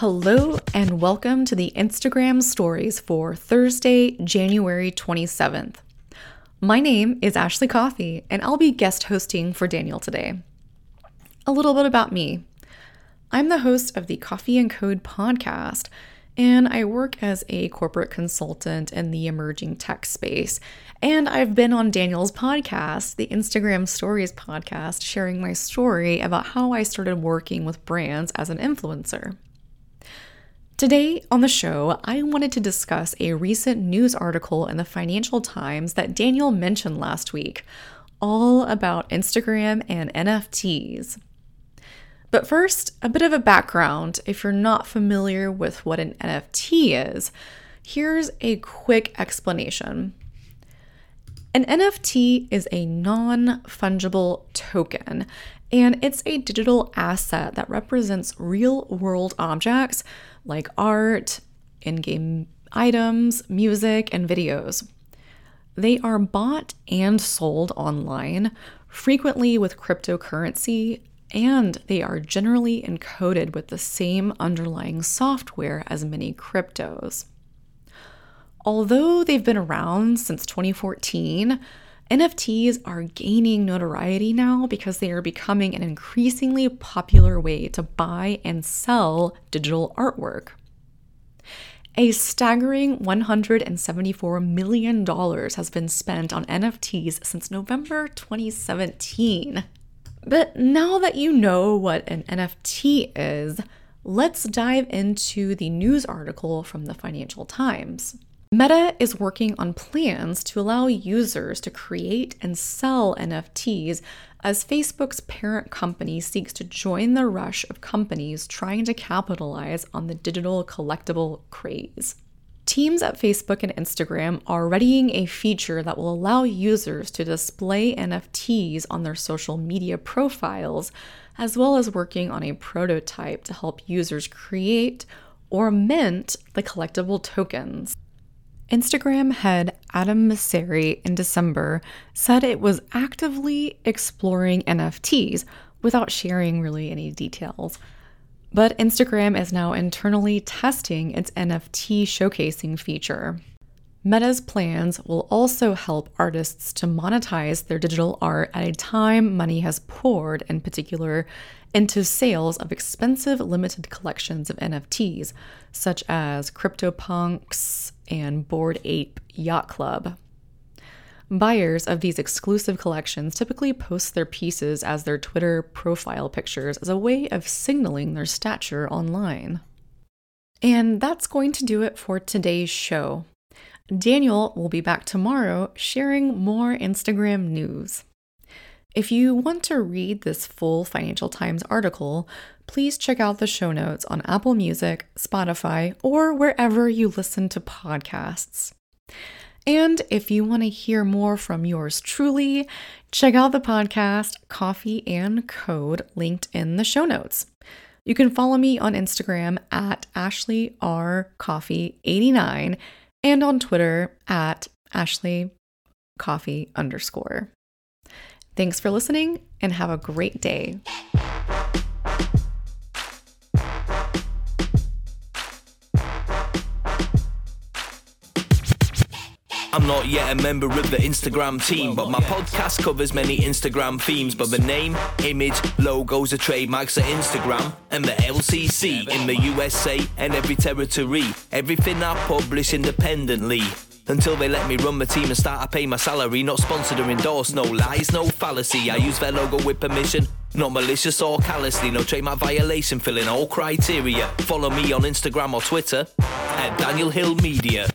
Hello, and welcome to the Instagram stories for Thursday, January 27th. My name is Ashley Coffey, and I'll be guest hosting for Daniel today. A little bit about me I'm the host of the Coffey and Code podcast, and I work as a corporate consultant in the emerging tech space. And I've been on Daniel's podcast, the Instagram Stories podcast, sharing my story about how I started working with brands as an influencer. Today on the show, I wanted to discuss a recent news article in the Financial Times that Daniel mentioned last week, all about Instagram and NFTs. But first, a bit of a background if you're not familiar with what an NFT is. Here's a quick explanation. An NFT is a non fungible token, and it's a digital asset that represents real world objects like art, in game items, music, and videos. They are bought and sold online, frequently with cryptocurrency, and they are generally encoded with the same underlying software as many cryptos. Although they've been around since 2014, NFTs are gaining notoriety now because they are becoming an increasingly popular way to buy and sell digital artwork. A staggering $174 million has been spent on NFTs since November 2017. But now that you know what an NFT is, let's dive into the news article from the Financial Times. Meta is working on plans to allow users to create and sell NFTs as Facebook's parent company seeks to join the rush of companies trying to capitalize on the digital collectible craze. Teams at Facebook and Instagram are readying a feature that will allow users to display NFTs on their social media profiles, as well as working on a prototype to help users create or mint the collectible tokens. Instagram head Adam Mosseri in December said it was actively exploring NFTs without sharing really any details. But Instagram is now internally testing its NFT showcasing feature. Meta's plans will also help artists to monetize their digital art at a time money has poured, in particular, into sales of expensive limited collections of NFTs, such as CryptoPunks and Bored Ape Yacht Club. Buyers of these exclusive collections typically post their pieces as their Twitter profile pictures as a way of signaling their stature online. And that's going to do it for today's show. Daniel will be back tomorrow sharing more Instagram news. If you want to read this full Financial Times article, please check out the show notes on Apple Music, Spotify, or wherever you listen to podcasts. And if you want to hear more from yours truly, check out the podcast Coffey and Code linked in the show notes. You can follow me on Instagram at Ashley R Coffey 89 and on Twitter at Ashley Coffey underscore. Thanks for listening and have a great day. I'm not yet a member of the Instagram team, but my podcast covers many Instagram themes. But the name, image, logos are trademarks of Instagram and the LCC in the USA and every territory. Everything I publish independently. Until they let me run my team and start to pay my salary. Not sponsored or endorsed, no lies, no fallacy. I use their logo with permission. Not malicious or callously, no trademark violation, filling all criteria. Follow me on Instagram or Twitter at Daniel Hill Media.